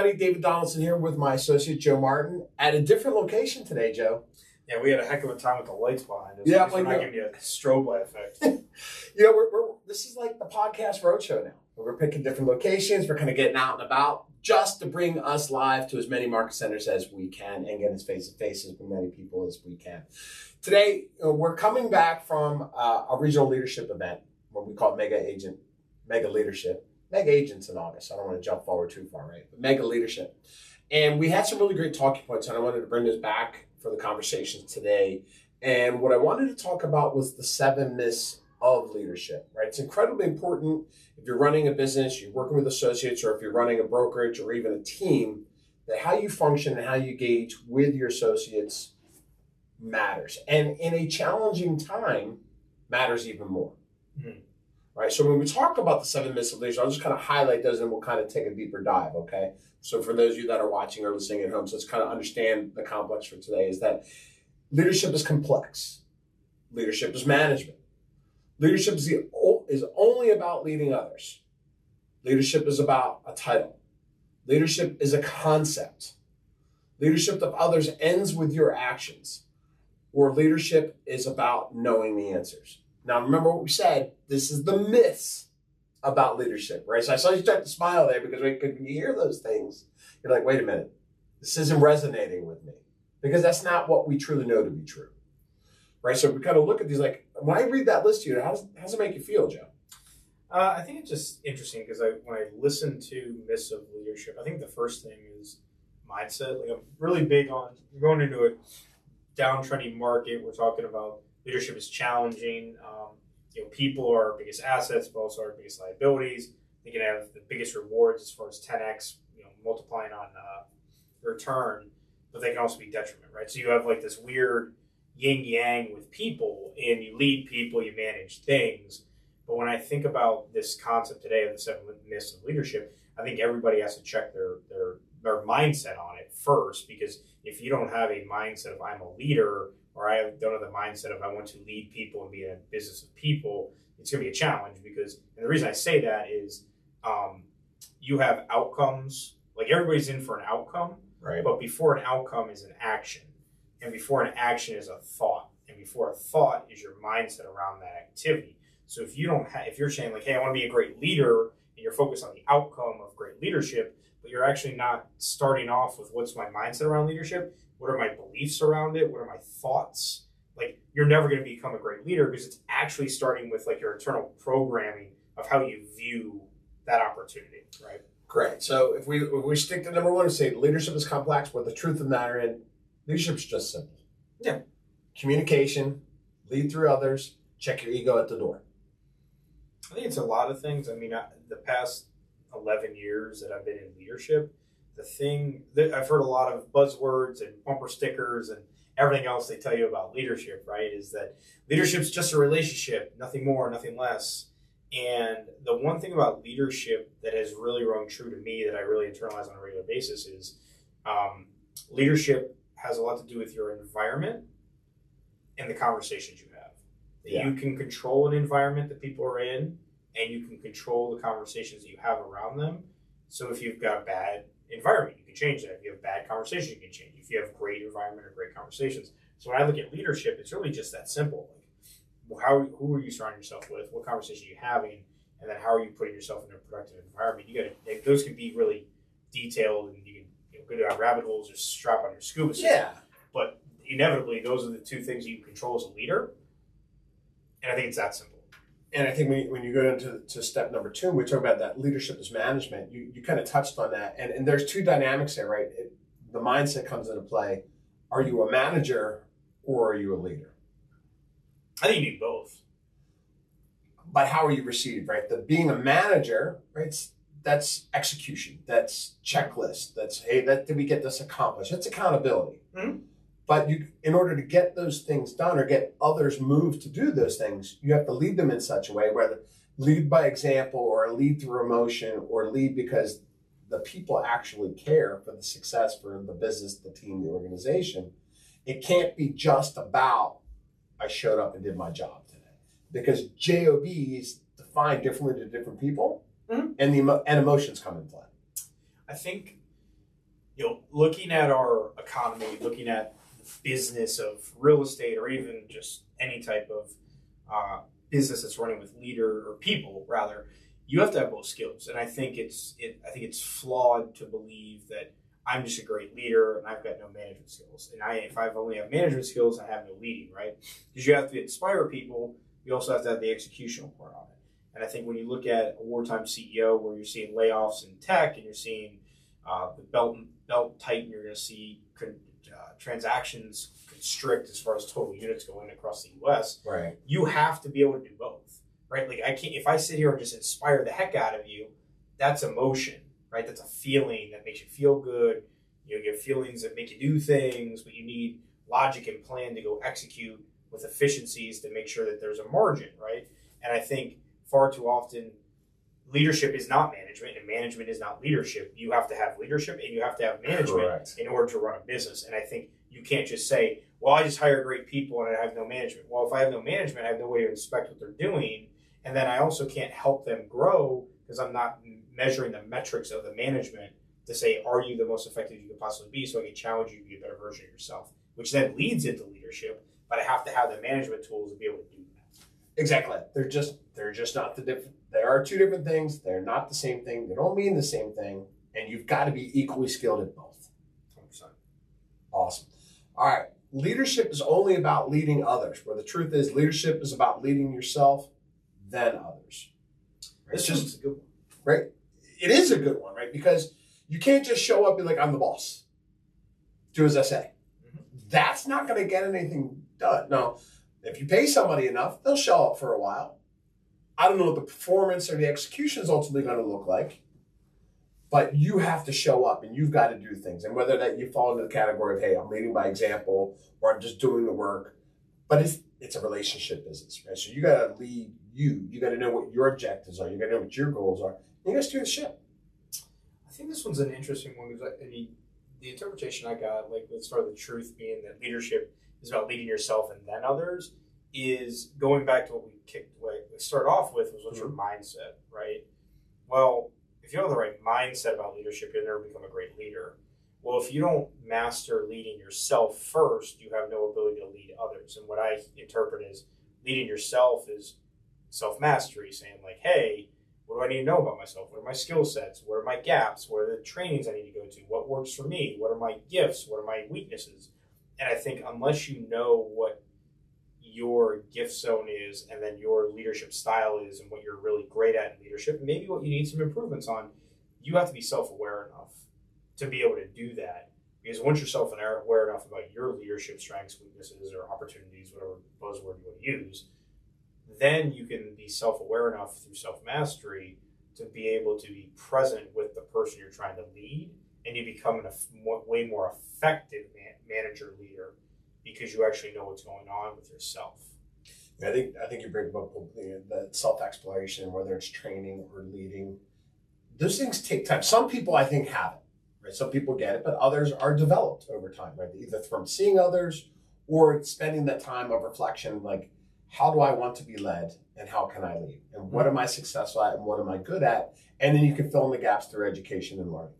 everybody. David Donaldson here with my associate Joe Martin at a different location today, Joe. Yeah, we had a heck of a time with the lights behind us. Yeah, we're like not you- giving you a strobe light effect. You know, we're, we're this is like the podcast roadshow now. We're picking different locations. We're kind of getting out and about just to bring us live to as many market centers as we can and get as face to face as many people as we can. Today, uh, we're coming back from uh, a regional leadership event, what we call Mega Agent, Mega Leadership. Mega Agents in August. I don't want to jump forward too far, right? But Mega Leadership. And we had some really great talking points, and I wanted to bring this back for the conversations today. And what I wanted to talk about was the seven myths of leadership, right? It's incredibly important if you're running a business, you're working with associates, or if you're running a brokerage or even a team, that how you function and how you engage with your associates matters. And in a challenging time, matters even more. Mhm. Right. So when we talk about the seven myths of leadership, I'll just kind of highlight those and we'll kind of take a deeper dive. Okay. So for those of you that are watching or listening at home, so let's kind of understand the complex for today is that leadership is complex. Leadership is management. Leadership is, the, is only about leading others. Leadership is about a title. Leadership is a concept. Leadership of others ends with your actions, or leadership is about knowing the answers. Now, remember what we said. This is the myths about leadership, right? So I saw you start to smile there because when you hear those things, you're like, wait a minute, this isn't resonating with me because that's not what we truly know to be true, right? So we kind of look at these like, when I read that list to you, how does, how does it make you feel, Joe? Uh, I think it's just interesting because I, when I listen to myths of leadership, I think the first thing is mindset. Like I'm really big on going into a downtrending market. We're talking about leadership is challenging. Um, you know, people are our biggest assets, but also our biggest liabilities. They can have the biggest rewards as far as 10x, you know, multiplying on uh, return, but they can also be detriment, right? So you have like this weird yin yang with people, and you lead people, you manage things. But when I think about this concept today of the seven myths of leadership, I think everybody has to check their their their mindset on it first, because if you don't have a mindset of I'm a leader, or I don't have the mindset of I want to lead people and be in a business of people, it's going to be a challenge. Because and the reason I say that is, um, you have outcomes. Like everybody's in for an outcome, Right. but before an outcome is an action, and before an action is a thought, and before a thought is your mindset around that activity. So if you don't have, if you're saying like, hey, I want to be a great leader, and you're focused on the outcome of great leadership, but you're actually not starting off with what's my mindset around leadership, what are my beliefs around it, what are my thoughts, like you're never going to become a great leader because it's actually starting with like your internal programming of how you view that opportunity, right? Great. So if we if we stick to number one and say leadership is complex, but the truth of the matter in leadership's just simple. Yeah. Communication, lead through others, check your ego at the door. I think it's a lot of things. I mean, I, the past 11 years that I've been in leadership, the thing that I've heard a lot of buzzwords and bumper stickers and everything else they tell you about leadership, right? Is that leadership's just a relationship, nothing more, nothing less. And the one thing about leadership that has really rung true to me that I really internalize on a regular basis is um, leadership has a lot to do with your environment and the conversations you have. Yeah. You can control an environment that people are in, and you can control the conversations that you have around them. So if you've got a bad can change that. If you have bad conversation, you can change. If you have great environment or great conversations. So when I look at leadership, it's really just that simple. Like, how who are you surrounding yourself with? What conversation are you having? And then how are you putting yourself in a productive environment? You got those can be really detailed, and you can you know, go down rabbit holes or strap on your scuba suit Yeah. but inevitably those are the two things you control as a leader and i think it's that simple And I think when you, when you go into to step number two, we talk about that leadership is management. You, you kind of touched on that. And, and there's two dynamics there, right? It, the mindset comes into play. Are you a manager or are you a leader? i think you need both but how are you received, right? The being a manager, right? That's execution. That's checklist. That's hey, that did we get this accomplished? That's accountability. Mhm. But you, in order to get those things done or get others moved to do those things, you have to lead them in such a way, whether lead by example or lead through emotion or lead because the people actually care for the success for the business, the team, the organization. It can't be just about I showed up and did my job today because job is defined differently to different people Mhm. and the and emotions come into play i think you know, looking at our economy, looking at business of real estate, or even just any type of uh, business that's running with leader or people, rather, you have to have both skills. And I think it's it, I think it's flawed to believe that I'm just a great leader and I've got no management skills. And I, if I've only have management skills, I have no leading, right? Because you have to inspire people. You also have to have the executional part on it. And I think when you look at a wartime CEO, where you're seeing layoffs in tech and you're seeing uh, the belt belt tighten, you're going to see uh, transactions constrict as far as total units going across the U.S. Right. You have to be able to do both, right? Like I can't if I sit here and just inspire the heck out of you, that's emotion, right? That's a feeling that makes you feel good. You get feelings that make you do things, but you need logic and plan to go execute with efficiencies to make sure that there's a margin, right? And I think far too often leadership is not management and management is not leadership. You have to have leadership and you have to have management Correct. in order to run a business. And I think you can't just say, well, I just hire great people and I have no management. Well, if I have no management, I have no way to inspect what they're doing. And then I also can't help them grow because I'm not measuring the metrics of the management to say, are you the most effective you could possibly be? So I can challenge you to be a better version of yourself, which then leads into leadership. But I have to have the management tools to be able to do that. Exactly. They're just they're just not the different. There are two different things. They're not the same thing. They don't mean the same thing, and you've got to be equally skilled at both. 100%. Awesome. All right. Leadership is only about leading others. Where the truth is, leadership is about leading yourself, then others. Right? This It's just a good one. right. It is a good one, right? Because you can't just show up and be like, "I'm the boss." Do as I say. Mhm. That's not going to get anything done. Now, if you pay somebody enough, they'll show up for a while. I don't know what the performance or the execution is ultimately going to look like, but you have to show up and you've got to do things. And whether that you fall into the category of, hey, I'm leading by example or I'm just doing the work, but it's it's a relationship business, right? So you got to lead you. You got to know what your objectives are. You got to know what your goals are. You got to steer the ship. I think this one's an interesting one because I, I mean, the interpretation I got, like as sort of the truth being that leadership is about leading yourself and then others, is going back to what we kicked, like start off with was what's your mm-hmm. mindset, right? Well, if you don't have the right mindset about leadership, you'll never become a great leader. Well, if you don't master leading yourself first, you have no ability to lead others. And what I interpret as leading yourself is self mastery, saying like, hey, what do I need to know about myself? What are my skill sets? What are my gaps? What are the trainings I need to go to? What works for me? What are my gifts? What are my weaknesses? And I think unless you know what your gift zone is and then your leadership style is and what you're really great at in leadership, maybe what you need some improvements on, you have to be self aware enough to be able to do that. Because once you're self aware enough about your leadership strengths, weaknesses, or opportunities, whatever buzzword you want to use, then you can be self aware enough through self mastery to be able to be present with the person you're trying to lead, and you become more, way more effective man, manager leader because you actually know what's going on with yourself. I think I think you bring up the, the self exploration, whether it's training or leading. Those things take time. Some people I think have it, right? Some people get it, but others are developed over time, right? Either from seeing others or spending that time of reflection, like how do I want to be led and how can I lead? And what am I successful at and what am I good at? And then you can fill in the gaps through education and learning.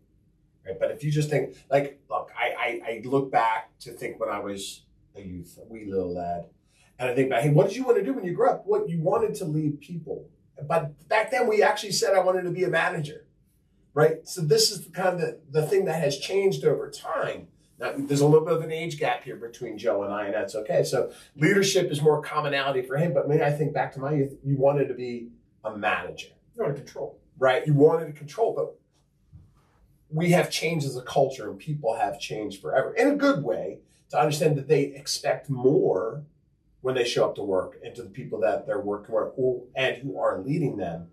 Right. But if you just think like, look, I, I, I look back to think when I was a youth, a wee little lad, and I think back, hey, what did you want to do when you grew up? What you wanted to lead people. But back then we actually said I wanted to be a manager. Right. So this is the kind of the, the thing that has changed over time. Now, there's a little bit of an age gap here between Joe and I, and that's okay. So leadership is more commonality for him. But me, I think back to my youth, you wanted to be a manager, You want to control. right? You wanted to control, but we have changed as a culture, and people have changed forever in a good way to understand that they expect more when they show up to work and to the people that they're working with or, and who are leading them,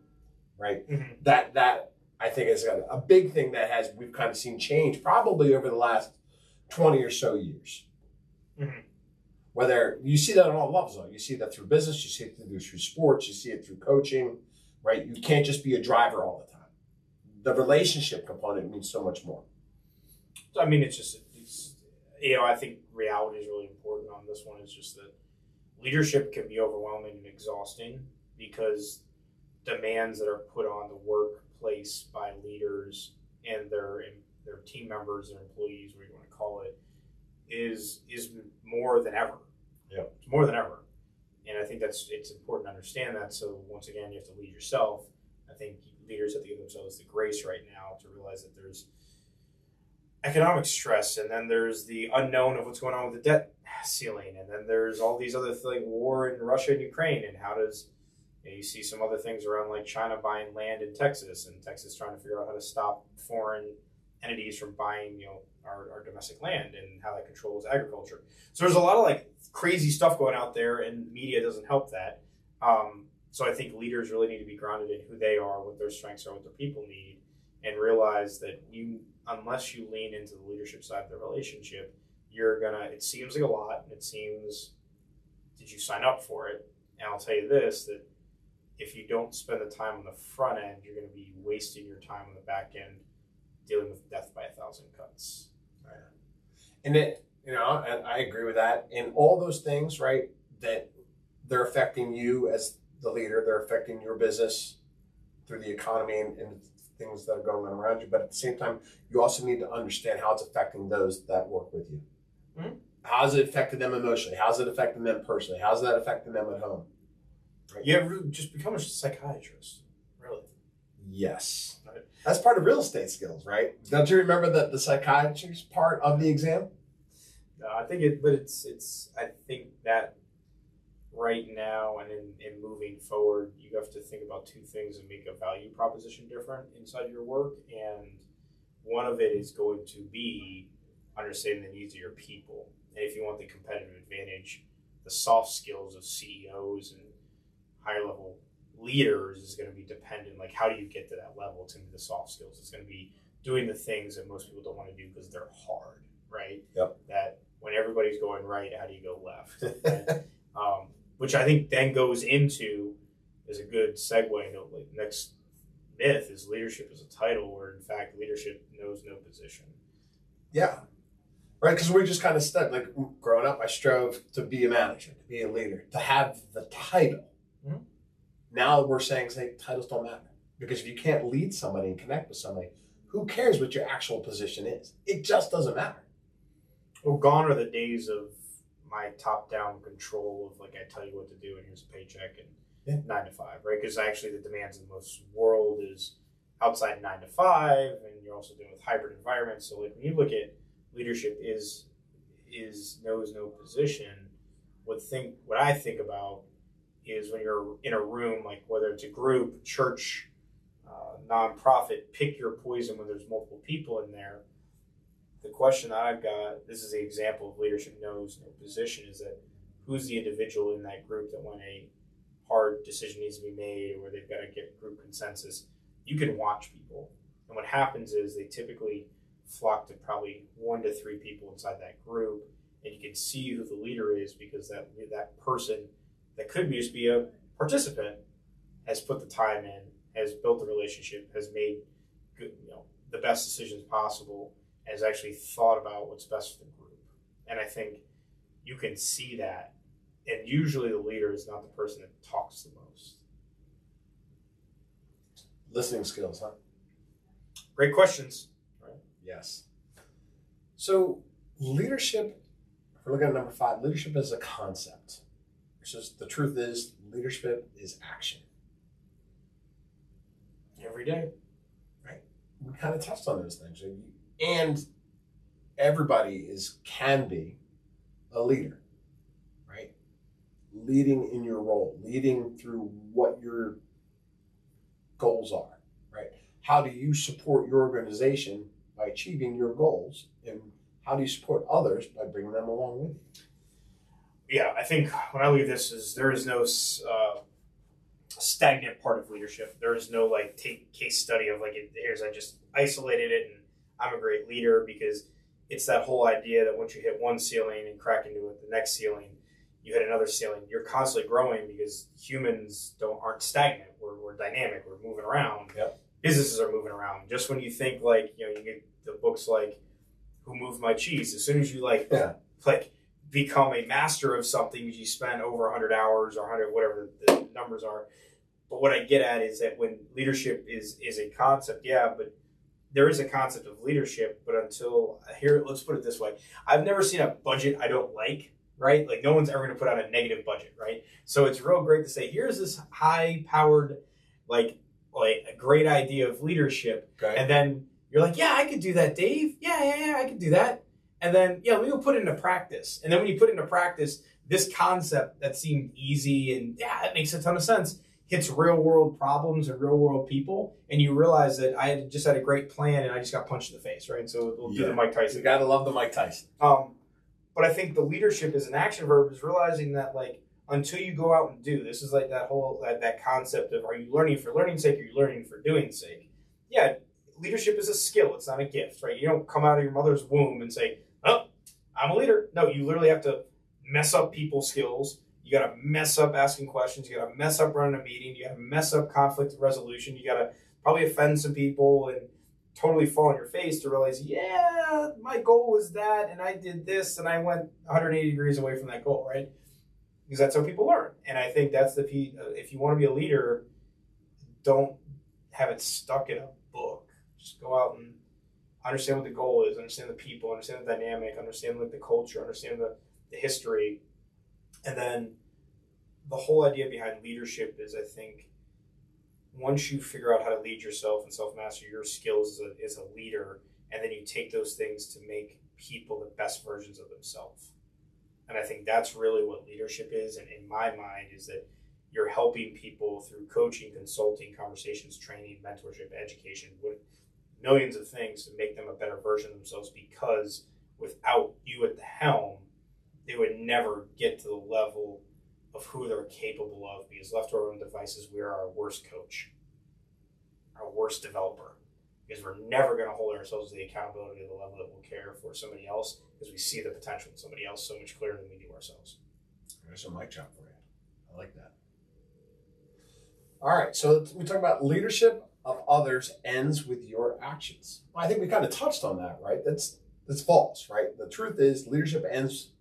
right? Mm-hmm. That that I think is a, a big thing that has we've kind of seen change probably over the last twenty or so years. Mhm. Whether you see that on all levels, though, you see that through business, you see it through, through sports, you see it through coaching, right? You can't just be a driver all the time. The relationship component means so much more. So, I mean, it's just, it's, you know, I think reality is really important on this one. It's just that leadership can be overwhelming and exhausting because demands that are put on the workplace by leaders and their their team members, their employees, whatever you want to call it, is is more than ever. Yeah. It's more than ever. And I think that's it's important to understand that. So once again, you have to lead yourself. I think leaders have to give themselves the grace right now to realize that there's economic stress, and then there's the unknown of what's going on with the debt ceiling, and then there's all these other things, like war in Russia and Ukraine, and how does you, know, you see some other things around like China buying land in Texas, and Texas trying to figure out how to stop foreign entities from buying, you know, our, our domestic land and how that controls agriculture. So there's a lot of like crazy stuff going out there, and media doesn't help that. Um, so I think leaders really need to be grounded in who they are, what their strengths are, what their people need, and realize that you, unless you lean into the leadership side of the relationship, you're gonna. It seems like a lot. and It seems. Did you sign up for it? And I'll tell you this: that if you don't spend the time on the front end, you're going to be wasting your time on the back end dealing with death by a thousand cuts. Right. And it, you know, and I agree with that. And all those things, right, that they're affecting you as the leader, they're affecting your business through the economy and, and things that are going on around you. But at the same time, you also need to understand how it's affecting those that work with you. Mhm. How's it affecting them emotionally? How's it affecting them personally? How's that affecting them at home? You have just become a psychiatrist, really. Yes. Right. That's part of real estate skills, right? Don't you remember that the psychiatrist part of the exam? No, I think it, but it's it's. I think that right now and in, in moving forward, you have to think about two things and make a value proposition different inside your work. And one of it is going to be understanding the needs of your people. And if you want the competitive advantage, the soft skills of CEOs and higher level leaders is going to be dependent. Like, how do you get to that level? It's going to be the soft skills. It's going to be doing the things that most people don't want to do because they're hard, right? Yep. That when everybody's going right, how do you go left? um, which I think then goes into is a good segue into like next myth is leadership is a title where in fact leadership knows no position. Yeah. Right, because we're just kind of stuck. Like growing up, I strove to be a manager, to be a leader, to have the title. Mhm. Now we're saying, say, titles don't matter. Because if you can't lead somebody and connect with somebody, who cares what your actual position is? It just doesn't matter. Well, gone are the days of my top-down control of like I tell you what to do and here's a paycheck and Yeah. nine to five, right? Because actually the demands of most world is outside nine to five, and you're also dealing with hybrid environments. So like when you look at leadership is is knows no position. What think what I think about is when you're in a room, like whether it's a group, church, uh, nonprofit, pick your poison when there's multiple people in there. The question that I've got, this is the example of leadership knows no position, is that who's the individual in that group that when a hard decision needs to be made or they've got to get group consensus, you can watch people. And what happens is they typically flock to probably one to three people inside that group, and you can see who the leader is because that that person that could just be a participant has put the time in, has built the relationship, has made good, you know, the best decisions possible, has actually thought about what's best for the group. And I think you can see that. And usually the leader is not the person that talks the most. Listening skills, huh? Great questions. Right? Yes. So, leadership, if we're looking at number five, leadership is a concept. Just the truth is, leadership is action. Every day. Right. We kind of touched on those things. And everybody is can be a leader, right? Leading in your role, leading through what your goals are, right? How do you support your organization by achieving your goals? And how do you support others by bringing them along with you? Yeah, I think when I at this, is there is no uh, stagnant part of leadership. There is no like take case study of like here's I just isolated it and I'm a great leader because it's that whole idea that once you hit one ceiling and crack into it, the next ceiling, you hit another ceiling. You're constantly growing because humans don't aren't stagnant. We're, we're dynamic. We're moving around. Yep. Businesses are moving around. Just when you think like you know you get the books like Who Moved My Cheese. As soon as you like Yeah. like become a master of something, you spend over 100 hours or 100 whatever the numbers are. But what I get at is that when leadership is is a concept, yeah, but there is a concept of leadership, but until here, let's put it this way: I've never seen a budget I don't like. Right, like no one's ever going to put out a negative budget, right? So it's real great to say, here's this high-powered, like, like a great idea of leadership, Okay. and then you're like, yeah, I could do that, Dave. Yeah, yeah, yeah, I could do that. And then, yeah, me go put it into practice. And then when you put it into practice, this concept that seemed easy and yeah, it makes a ton of sense hits real world problems and real world people. And you realize that I had just had a great plan and I just got punched in the face, right? So we'll do the Mike Tyson. you gotta love the Mike Tyson. Um, but I think the leadership is an action verb is realizing that like until you go out and do this is like that whole that, that concept of are you learning for learning's sake or are you learning for doing sake? Yeah, leadership is a skill. It's not a gift, right? You don't come out of your mother's womb and say, "Oh, I'm a leader." No, you literally have to mess up people's skills. You got to mess up asking questions. You got to mess up running a meeting. You got to mess up conflict resolution. You got to probably offend some people and totally fall on your face to realize, yeah, my goal was that, and I did this, and I went 180 degrees away from that goal, right? Because that's how people learn. And I think that's the key. Uh, if you want to be a leader, don't have it stuck in a book. Just go out and understand what the goal is, understand the people, understand the dynamic, understand like the culture, understand the, the history, and then the whole idea behind leadership is, I think, once you figure out how to lead yourself and self master your skills as a, as a leader, and then you take those things to make people the best versions of themselves. And I think that's really what leadership is. And in my mind, is that you're helping people through coaching, consulting, conversations, training, mentorship, education, millions of things to make them a better version of themselves because without you at the helm, they would never get to the level of who they're capable of because left to our own devices, we are our worst coach, our worst developer. Because we're never going to hold ourselves to the accountability of the level that we'll care for somebody else because we see the potential in somebody else so much clearer than we do ourselves. There's a mic drop for you. I like that. All right, so we talk about leadership of others ends with your actions. I think we kind of touched on that, right? That's that's false, right? The truth is leadership ends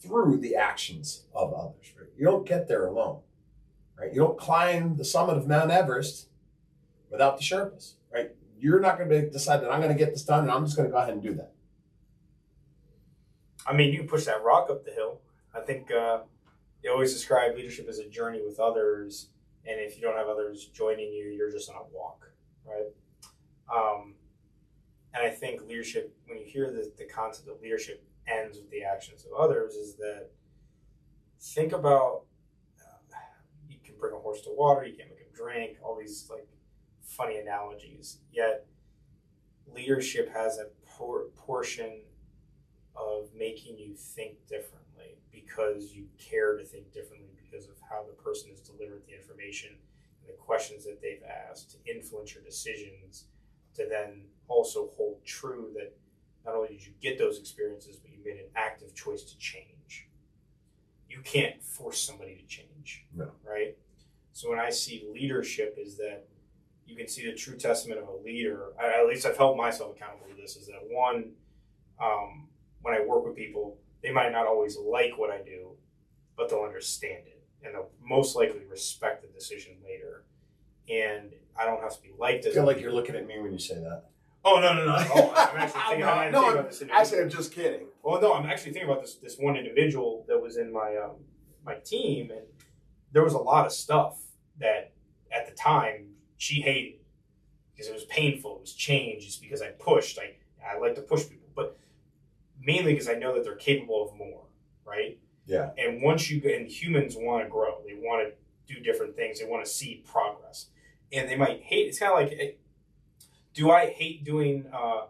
through the actions of others. Right? You don't get there alone, right? You don't climb the summit of Mount Everest without the Sherpas, right? You're not going to decide that I'm going to get this done and I'm just going to go ahead and do that. I mean, you push that rock up the hill. I think uh, they always describe leadership as a journey with others, and if you don't have others joining you, you're just on a walk, right? Um, and I think leadership, when you hear the, the concept of leadership ends with the actions of others, is that think about uh, you can bring a horse to water, you can make him drink, all these like funny analogies. Yet leadership has a por- portion of making you think differently because you care to think differently because of how the person has delivered the information and the questions that they've asked to influence your decisions to then also hold true that not only did you get those experiences but made an active choice to change you can't force somebody to change No. right so when i see leadership is that you can see the true testament of a leader I- at least i've held myself accountable to this is that one um, when I work with people, they might not always like what I do, but they'll understand it and they'll most likely respect the decision later. And I don't have to be liked I feel like you're looking at me when you say that. Oh no no no! Oh, I'm actually thinking, no, I'm no, about this individual. actually, I'm just kidding. Well, no, I'm actually thinking about this this one individual that was in my um, my team, and there was a lot of stuff that at the time she hated because it was painful, it was change. It's because I pushed. I I like to push people, but mainly because I know that they're capable of more, right? Yeah. And once you and humans want to grow, they want to do different things. They want to see progress, and they might hate. It's kind of like, eh, do I hate doing uh,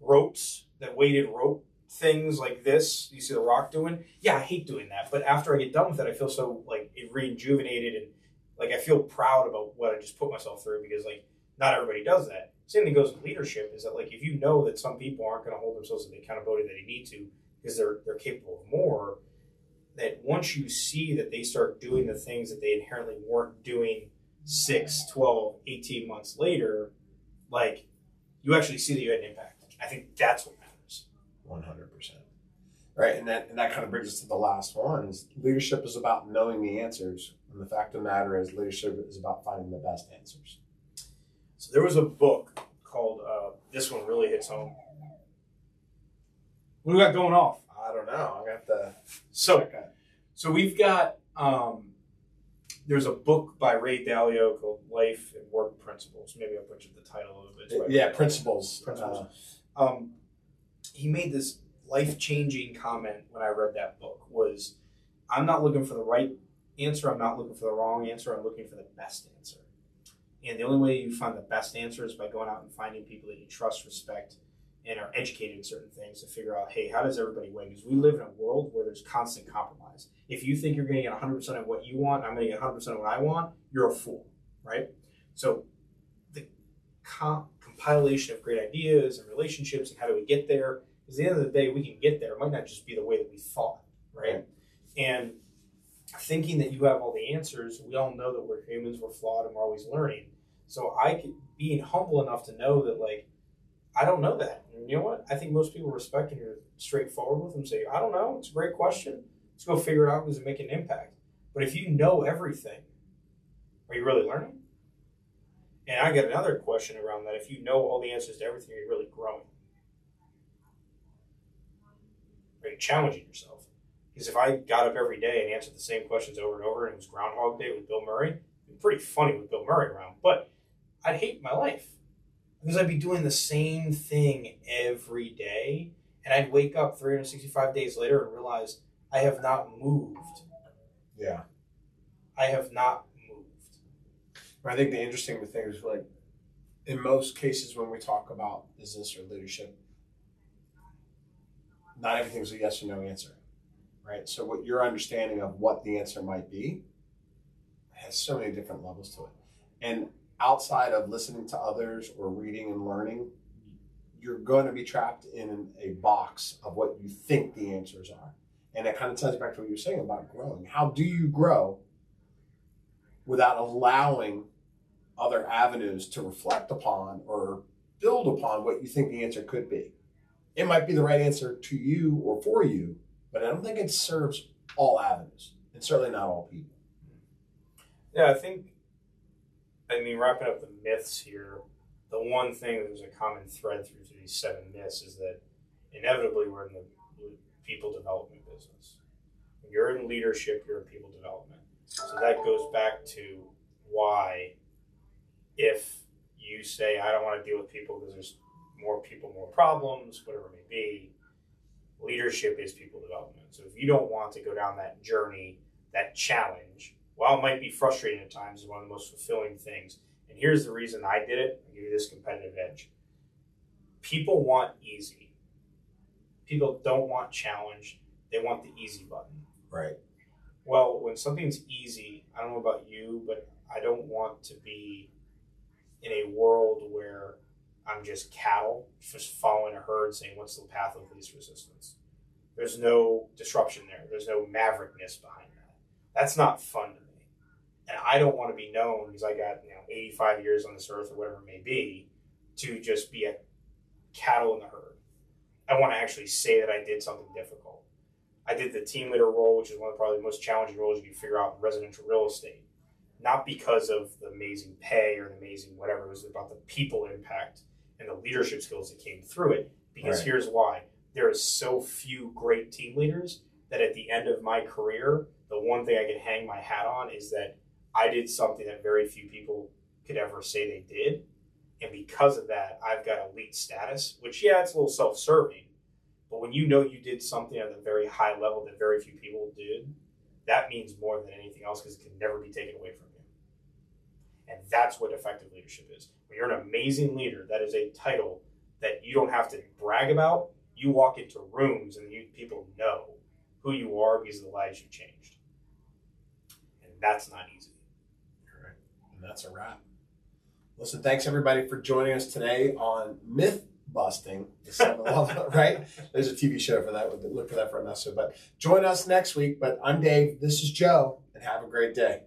ropes, that weighted rope things like this? You see the Rock doing? Yeah, I hate doing that. But after I get done with it, I feel so like rejuvenated and like I feel proud about what I just put myself through because like not everybody does that. Same thing goes with leadership. Is that like if you know that some people aren't going to hold themselves to the accountability that they need to because they're they're capable of more that once you see that they start doing the things that they inherently weren't doing 6 12 18 months later like you actually see that you had an impact i think that's what matters One hundred percent. Right, and that and that kind of brings us to the last one: is leadership is about knowing the answers, and the fact of the matter is, leadership is about finding the best answers. so there was a book called uh, this one really hits home. What do we got going off? I don't know. I got the So, so we've got um, there's a book by Ray Dalio called Life and Work Principles. Maybe I butchered the title a little bit. Yeah principles. Principles. Uh, Um, he made this life changing comment when I read that book was I'm not looking for the right answer, I'm not looking for the wrong answer, I'm looking for the best answer. And the only way you find the best answer is by going out and finding people that you trust, respect, and are educated in certain things to figure out, hey, how does everybody win? Because we live in a world where there's constant compromise. If you think you're going to get 100% of what you want, I'm going to get 100% of what I want, you're a fool, right? So the com- compilation of great ideas and relationships and how do we get there, at the end of the day, we can get there. It might not just be the way that we thought, right? And thinking that you have all the answers, we all know that we're humans, we're flawed, and we're always learning. So I being humble enough to know that like I don't know that. And you know what? I think most people respect and you're straightforward with them. Say, I don't know. It's a great question. Let's go figure out it make an impact. But if you know everything, are you really learning? And I got another question around that. If you know all the answers to everything, are you really growing? Are you challenging yourself? Because if I got up every day and answered the same questions over and over and it was Groundhog Day with Bill Murray, it'd be pretty funny with Bill Murray around. But I'd hate my life because I'd be doing the same thing every day. And I'd wake up 365 days later and realize I have not moved. yeah. I have not moved. I think the interesting thing is like in most cases when we talk about business or leadership, not everything's a yes or no answer. Right. So what your understanding of what the answer might be has so many different levels to it. And outside of listening to others or reading and learning, you're going to be trapped in a box of what you think the answers are. And it kind of ties back to what you were saying about growing. How do you grow without allowing other avenues to reflect upon or build upon what you think the answer could be? It might be the right answer to you or for you, but I don't think it serves all avenues, and certainly not all people. Yeah, I think, I mean, wrapping up the myths here, the one thing that was a common thread through these seven myths is that inevitably we're in the people development business. When you're in leadership, you're in people development. So that goes back to why, if you say, I don't want to deal with people because there's more people, more problems, whatever it may be, leadership is people development. So if you don't want to go down that journey, that challenge, while it might be frustrating at times, is one of the most fulfilling things. And here's the reason I did it. I'll give you this competitive edge. People want easy. People don't want challenge. They want the easy button. Right. Well, when something's easy, I don't know about you, but I don't want to be in a world where I'm just cattle, just following a herd saying, what's the path of least resistance? There's no disruption there. There's no maverickness behind that. That's not fun to me. And I don't want to be known because I got, you know, 85 years on this earth or whatever it may be to just be a cattle in the herd. I want to actually say that I did something difficult. I did the team leader role, which is one of probably the most challenging roles you can figure out in residential real estate. Not because of the amazing pay or the amazing whatever, it was about the people impact and the leadership skills that came through it. Because Right. here's why there is so few great team leaders that at the end of my career, the one thing I can hang my hat on is that I did something that very few people could ever say they did. And because of that, I've got elite status, which, yeah, it's a little self serving. But when you know you did something at a very high level that very few people did, that means more than anything else because it can never be taken away from you. And that's what effective leadership is. When you're an amazing leader, that is a title that you don't have to brag about. You walk into rooms and you, people know who you are because of the lives you changed. And that's not easy. Correct. And that's a wrap. Listen, thanks everybody for joining us today on Myth Busting. Right? There's a TV show for that. Look for that for an episode. But join us next week. But I'm Dave. This is Joe, and have a great day.